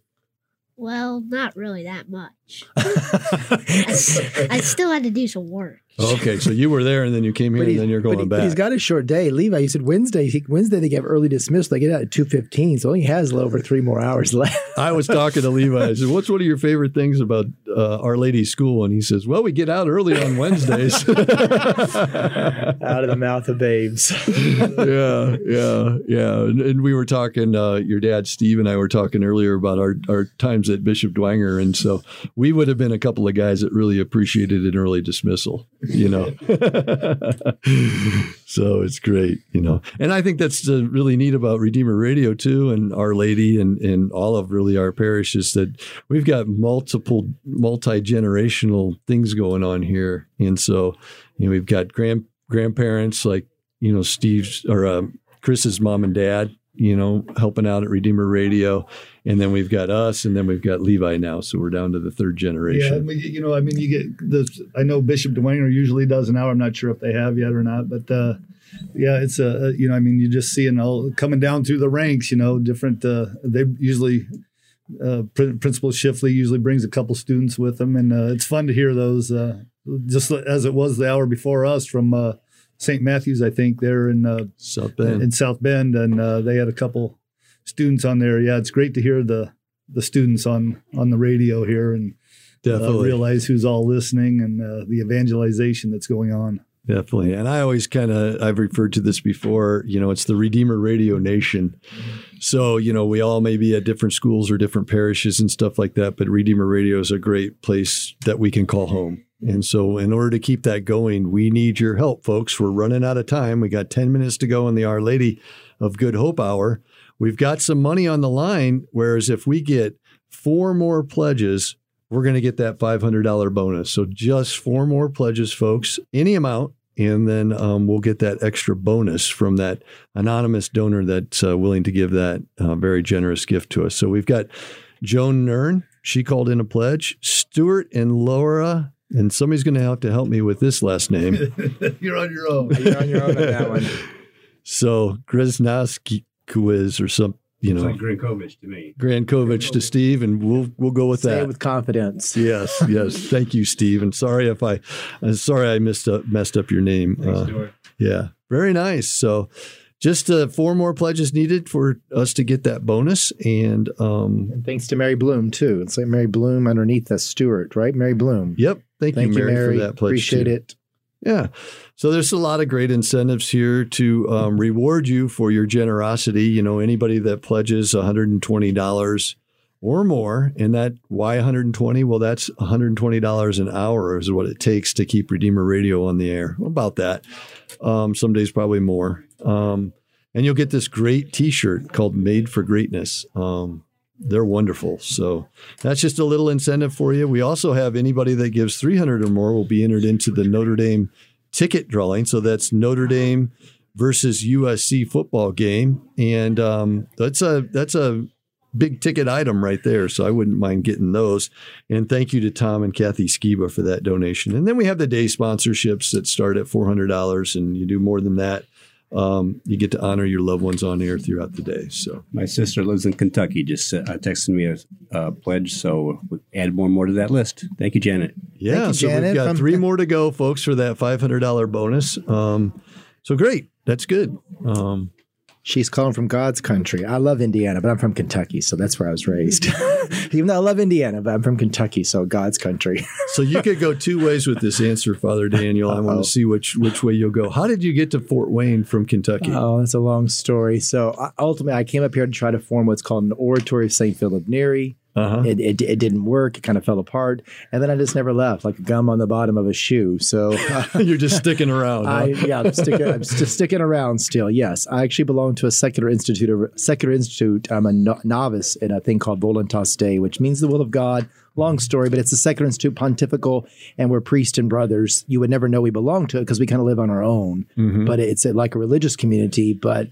Well, not really that much. I still had to do some work. Okay, so you were there, and then you came here, and then you're going but, he, back. but he's got a short day. Levi, you said Wednesday. He, Wednesday they get early dismissal. They get out at two fifteen, so he has a little over three more hours left. I was talking to Levi. I said, "What's one of your favorite things about uh, Our Lady's School?" And he says, "Well, we get out early on Wednesdays." out of the mouth of babes. yeah, yeah, yeah. And, and we were talking. Uh, your dad, Steve, and I were talking earlier about our our times at Bishop Dwenger, and so we would have been a couple of guys that really appreciated an early dismissal. You know, so it's great. You know, and I think that's really neat about Redeemer Radio too, and Our Lady, and and all of really our parishes that we've got multiple multi generational things going on here, and so you know we've got grand grandparents like you know Steve's or uh, Chris's mom and dad, you know, helping out at Redeemer Radio, and then we've got us, and then we've got Levi now, so we're down to the third generation. Yeah, I mean, you know, I mean, you get the. I know Bishop Dwenger usually does an hour. I'm not sure if they have yet or not, but uh, yeah, it's a. you know, I mean, you just see seeing all coming down through the ranks. You know, different. Uh, they usually. Uh, Prin- Principal Shifley usually brings a couple students with them, and uh, it's fun to hear those. Uh, just as it was the hour before us from uh, St. Matthews, I think they're in uh, South Bend. in South Bend, and uh, they had a couple students on there. Yeah, it's great to hear the the students on on the radio here and uh, realize who's all listening and uh, the evangelization that's going on. Definitely. And I always kind of, I've referred to this before, you know, it's the Redeemer Radio Nation. So, you know, we all may be at different schools or different parishes and stuff like that, but Redeemer Radio is a great place that we can call home. And so, in order to keep that going, we need your help, folks. We're running out of time. We got 10 minutes to go in the Our Lady of Good Hope Hour. We've got some money on the line, whereas if we get four more pledges, we're going to get that $500 bonus. So just four more pledges, folks, any amount. And then um, we'll get that extra bonus from that anonymous donor that's uh, willing to give that uh, very generous gift to us. So we've got Joan Nern. She called in a pledge. Stuart and Laura. And somebody's going to have to help me with this last name. You're on your own. You're on your own on that one. So Grznoski quiz or some, you know, Grinkovich to me. Grankovich to Steve, and we'll we'll go with Say that. with confidence. Yes, yes. Thank you, Steve. And sorry if I, I'm sorry I missed up, messed up your name. Uh, yeah, very nice. So, just uh, four more pledges needed for us to get that bonus, and um, And thanks to Mary Bloom too. It's like Mary Bloom underneath the Stewart, right? Mary Bloom. yep. Thank, Thank you, Mary, for that pledge. Appreciate too. it. Yeah. So there's a lot of great incentives here to um, reward you for your generosity. You know, anybody that pledges $120 or more, and that why 120? Well, that's $120 an hour is what it takes to keep Redeemer Radio on the air. About that. Um, some days probably more. Um, and you'll get this great T-shirt called "Made for Greatness." Um, they're wonderful. So that's just a little incentive for you. We also have anybody that gives 300 or more will be entered into the Notre Dame ticket drawing. So that's Notre Dame versus USC football game, and um, that's a that's a big ticket item right there. So I wouldn't mind getting those. And thank you to Tom and Kathy Skiba for that donation. And then we have the day sponsorships that start at $400, and you do more than that. Um, you get to honor your loved ones on air throughout the day. So My sister lives in Kentucky. Just uh, texted me a, a pledge, so we add more and more to that list. Thank you, Janet. Yeah, you, so Janet, we've got from- three more to go, folks, for that five hundred dollar bonus. Um, so great, that's good. Um, She's calling from God's country. I love Indiana, but I'm from Kentucky, so that's where I was raised. Even though I love Indiana, but I'm from Kentucky, so God's country. so you could go two ways with this answer, Father Daniel. I want to see which which way you'll go. How did you get to Fort Wayne from Kentucky? Oh, that's a long story. So I- ultimately, I came up here to try to form what's called an oratory of St. Philip Neri. Uh-huh. It, it, it didn't work. It kind of fell apart. And then I just never left, like gum on the bottom of a shoe. So You're just sticking around. huh? I, yeah, I'm sticking, I'm just sticking around still. Yes, I actually belong to a secular institute. A secular institute. I'm a no- novice in a thing called Voluntas Dei, which means the will of God. Long story, but it's a secular institute, pontifical, and we're priests and brothers. You would never know we belong to it because we kind of live on our own. Mhm. But it's a, like a religious community, but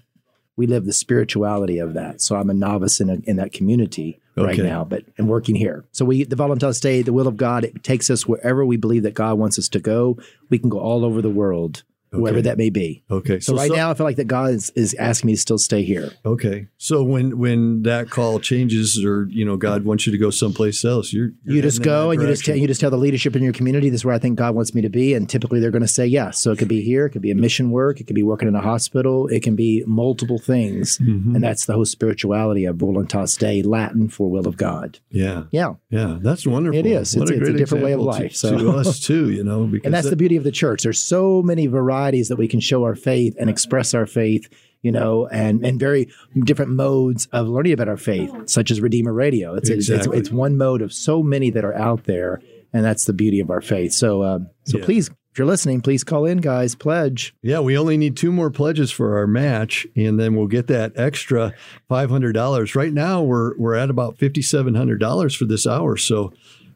we live the spirituality of that. So I'm a novice in, a, in that community right now, but and working here. So we the Voluntas Dei, the will of God, it takes us wherever we believe that God wants us to go. We can go all over the world wherever that may be. Okay. So, right now, I feel like that God is, is asking me to still stay here. Okay. So when when that call changes, or you know, God wants you to go someplace else, you're, you're you just go and you just tell, you just tell the leadership in your community this is where I think God wants me to be, and typically they're going to say yes. So it could be here, it could be a mission work, it could be working in a hospital, it can be multiple things, Mhm. and that's the whole spirituality of voluntas Dei, Latin for will of God. Yeah. Yeah. Yeah. That's wonderful. It is. What It's- it's a different way of life, To, so- to us too, you know, because And that's that- the beauty of the church. There's so many varieties that we can show our faith and express our faith, you know, and and very different modes of learning about our faith, such as Redeemer Radio. It's it's, it's, it's one mode of so many that are out there, and that's the beauty of our faith. So um, so Yeah. please, if you're listening, please call in, guys. Pledge. Yeah, we only need two more pledges for our match, and then we'll get that extra five hundred dollars. Right now, we're we're at about fifty seven hundred dollars for this hour, so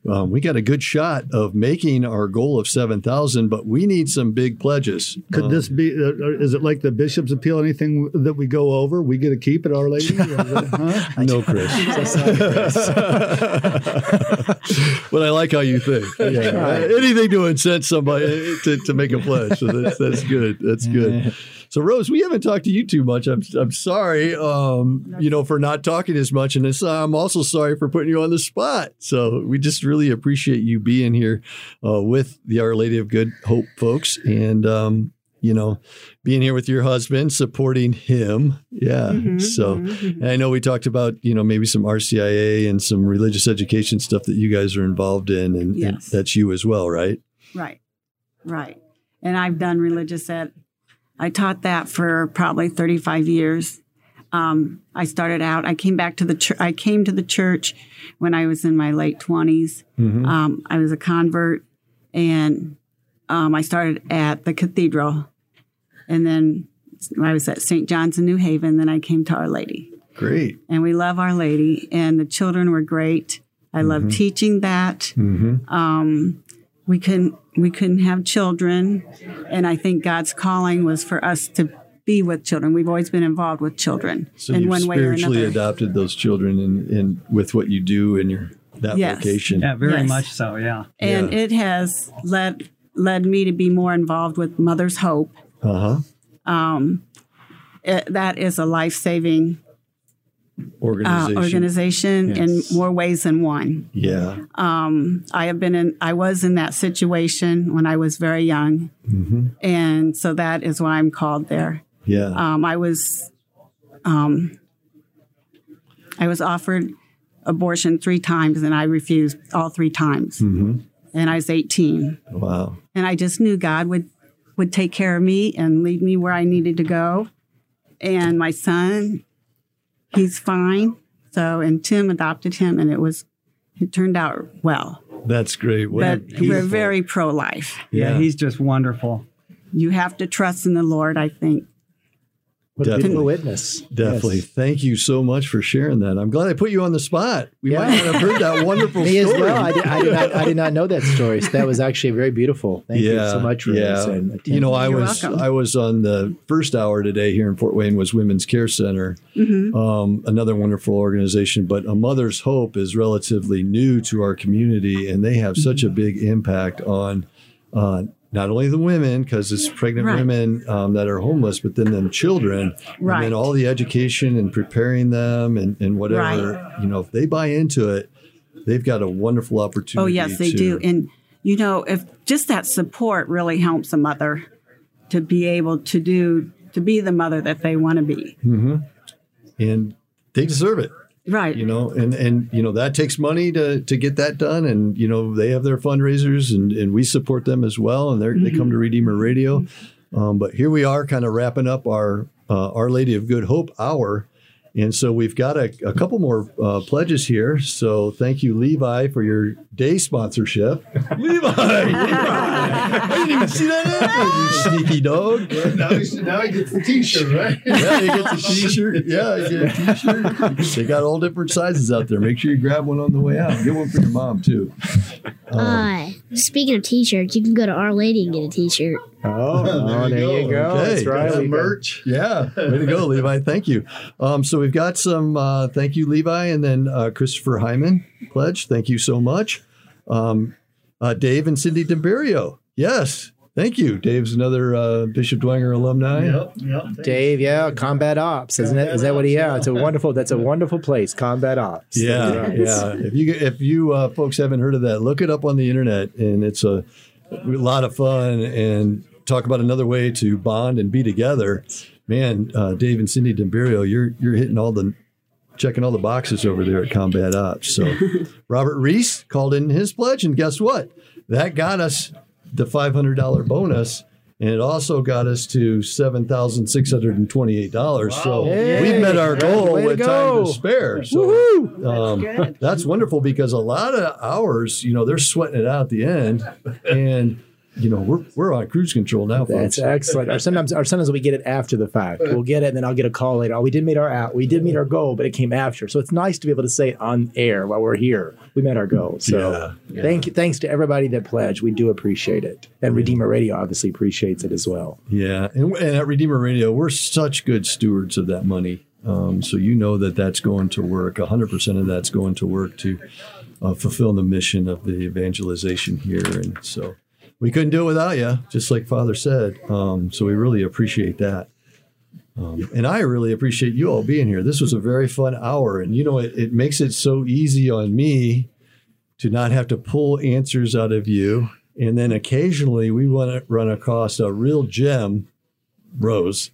um, we got a good shot of making our goal of seven thousand. But we need some big pledges. Could Um, this be? Uh, is it like the bishop's appeal? Anything that we go over, we get to keep it, Our Lady. Or is it- huh? no, Chris. but I like how you think. Yeah. Right. Anything to incent somebody to, to make a pledge. So that's, that's good. That's good. So Rose, we haven't talked to you too much. I'm, I'm sorry, um, you know, for not talking as much, and it's, I'm also sorry for putting you on the spot. So we just really appreciate you being here uh, with the Our Lady of Good Hope folks, and um, you know, being here with your husband, supporting him. Yeah. Mhm, so mhm. and I know we talked about, you know, maybe some RCIA and some religious education stuff that you guys are involved in, and, and that's you as well, right? Right, right. And I've done religious ed. I taught that for probably 35 years. Um, I started out. I came back to the church. I came to the church when I was in my late 20s. Mhm. Um, I was a convert, and um, I started at the cathedral, and then I was at St. John's in New Haven. Then I came to Our Lady Great. and we love Our Lady, and the children were great. I love Mhm. teaching that. Mm-hmm. Um, we couldn't we couldn't have children, and I think God's calling was for us to be with children. We've always been involved with children So in you one way or spiritually adopted those children and in, in, with what you do in your that Yes. vocation. Yeah, very Yes. much so. Yeah. and it has led led me to be more involved with Mother's Hope. Uh huh. Um, it, that is a life saving uh, Organization. organization Yes. in more ways than one. Yeah. Um, I have been in, I was in that situation when I was very young. Mm-hmm. And so that is why I'm called there. Yeah. Um, I was, um, I was offered abortion three times and I refused all three times. mm-hmm. And I was 18. Wow. And I just knew God would, would take care of me and lead me where I needed to go. And my son, he's fine. So, and Tim adopted him and it was, it turned out well. That's great. What but we're very pro life. Yeah, he's just wonderful. You have to trust in the Lord, I think. What Definitely. witness. Definitely. Yes. Thank you so much for sharing that. I'm glad I put you on the spot. We might not have heard that wonderful Me story. as well. I did, I, did not, I did not know that story. So that was actually very beautiful. Thank you so much, Rose. Yeah. And you know, I You're was welcome. I was on the first hour today here in Fort Wayne was Women's Care Center, Mhm. um, another wonderful organization. But a Mother's Hope is relatively new to our community, and they have such a Mm-hmm. big impact on. Uh, not only the women, because it's pregnant Right. women um, that are homeless, but then them children, and then all the education and preparing them and, and whatever. You know, if they buy into it, they've got a wonderful opportunity. Oh, yes, they to, do. And, you know, if just that support really helps a mother to be able to do, to be the mother that they want to be. hmm And they deserve it. Right. You know, and and you know that takes money to to get that done, and you know they have their fundraisers, and and we support them as well, and they they come to Redeemer Radio. Um, but here we are, kind of wrapping up our uh, Our Lady of Good Hope hour, and so we've got a, a couple more uh, pledges here. So thank you, Levi, for your day sponsorship. Levi, I didn't even see that happen, you sneaky dog. now, he, now he gets the T-shirt, right? Yeah, you get the t-shirt. Yeah, you get a t-shirt. They got all different sizes out there. Make sure you grab one on the way out. Get one for your mom too. Um, Uh, speaking of t-shirts, you can go to Our Lady and get a t-shirt. Oh, oh, there you go. Okay, That's right. got merch. Yeah, way to go, Levi. Thank you. Um, so we've got some. Uh, thank you, Levi, and then uh, Christopher Hyman pledge. Thank you so much. Um, uh, Dave and Cindy DeBerio. Yes, thank you. Dave's another uh, Bishop Dwenger alumni. Yep, yep. thanks. Dave, yeah, Combat Ops, isn't it? Is that what he? Yeah, it's a wonderful. That's a wonderful place, Combat Ops. Yeah, Right. yeah. If you if you uh, folks haven't heard of that, look it up on the internet, and it's a, a lot of fun. And talk about another way to bond and be together. Man, uh, Dave and Cindy Dembirio, you're you're hitting all the checking all the boxes over there at Combat Ops. So Robert Reese called in his pledge, and guess what? That got us the five hundred dollar bonus. And it also got us to seven thousand six hundred and twenty-eight dollars. So Hey, we've met our goal way to with time go. to spare. So um, that's wonderful because a lot of hours, you know, they're sweating it out at the end, and you know, we're we're on cruise control now, That's folks. excellent. Or sometimes, or sometimes we get it after the fact. We'll get it, and then I'll get a call later. Oh, we did meet our out. We did meet our goal, but it came after. So it's nice to be able to say it on air while we're here. We met our goal. So Yeah, thank you, thanks to everybody that pledged. We do appreciate it, and Redeemer Radio obviously appreciates it as well. Yeah, and, and at Redeemer Radio, we're such good stewards of that money. Um, so you know that that's going to work. hundred percent of that's going to work to uh, fulfill the mission of the evangelization here, and so we couldn't do it without you, just like Father said. Um, so we really appreciate that. Um, and I really appreciate you all being here. This was a very fun hour, and you know it, it makes it so easy on me to not have to pull answers out of you. And then occasionally we want to run across a real gem, Rose,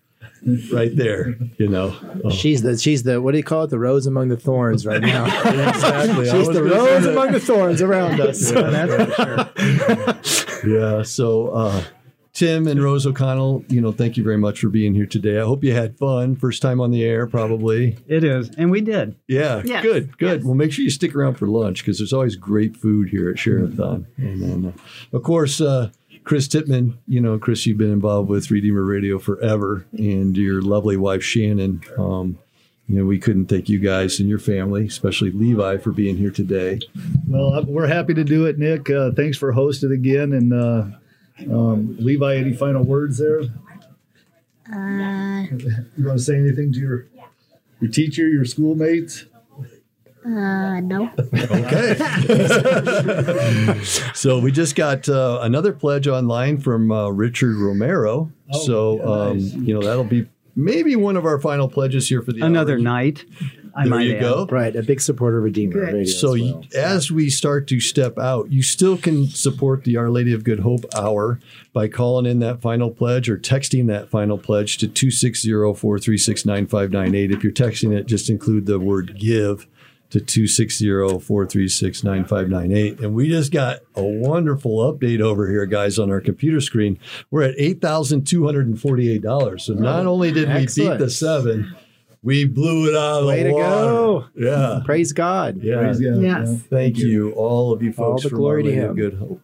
right there. You know, Oh. She's the she's the what do you call it? The rose among the thorns right now. exactly. She's the rose among the thorns around us. yeah. So, uh, Tim and Rose O'Connell, you know, thank you very much for being here today. I hope you had fun. First time on the air, probably. It is, and we did. Yeah, Yes. good, good. Well, make sure you stick around for lunch because there's always great food here at Share-a-thon. And then, uh, of course, uh, Chris Titman, you know, Chris, you've been involved with Redeemer Radio forever, and your lovely wife, Shannon. Um, you know, we couldn't thank you guys and your family, especially Levi, for being here today. Well, we're happy to do it, Nick. Uh, thanks for hosting again. And uh, um, Levi, any final words there? Uh, You want to say anything to your your teacher, your schoolmates? uh, no. Okay. so we just got uh, another pledge online from uh, Richard Romero. Oh, so yeah, um, you know that'll be maybe one of our final pledges here for the Another hour. night. I There you add. go. right, a big supporter of Redeemer Good. Radio. So as y- well. as we start to step out, you still can support the Our Lady of Good Hope Hour by calling in that final pledge or texting that final pledge to 260-436-9598. If you're texting it, just include the word give to 260-436-9598. And we just got a wonderful update over here, guys, on our computer screen. We're at $8,248. So not only did we beat the seven, we blew it out of Way the to go. Yeah. Praise God. Yeah. Praise God. Yes. Thank you, all of you All folks, the from glory to Him. Good Hope.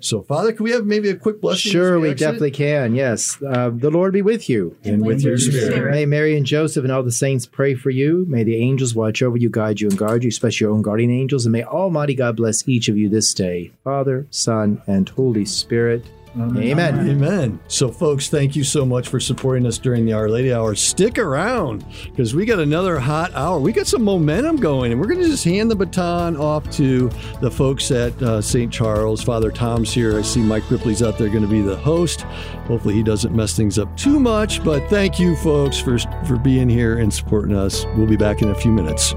So, Father, can we have maybe a quick blessing? Sure, we exit? definitely can. Yes. Uh, the Lord be with you. And with your spirit. May Mary and Joseph and all the saints pray for you. May the angels watch over you, guide you, and guard you, especially your own guardian angels. And may Almighty God bless each of you this day Father, Son, and Holy Spirit. Amen. Amen. So, folks, thank you so much for supporting us during the Our Lady Hour. Stick around because we got another hot hour. We got some momentum going, and we're going to just hand the baton off to the folks at uh, St. Charles. Father Tom's here. I see Mike Ripley's out there going to be the host. Hopefully, he doesn't mess things up too much. But thank you, folks, for, for being here and supporting us. We'll be back in a few minutes.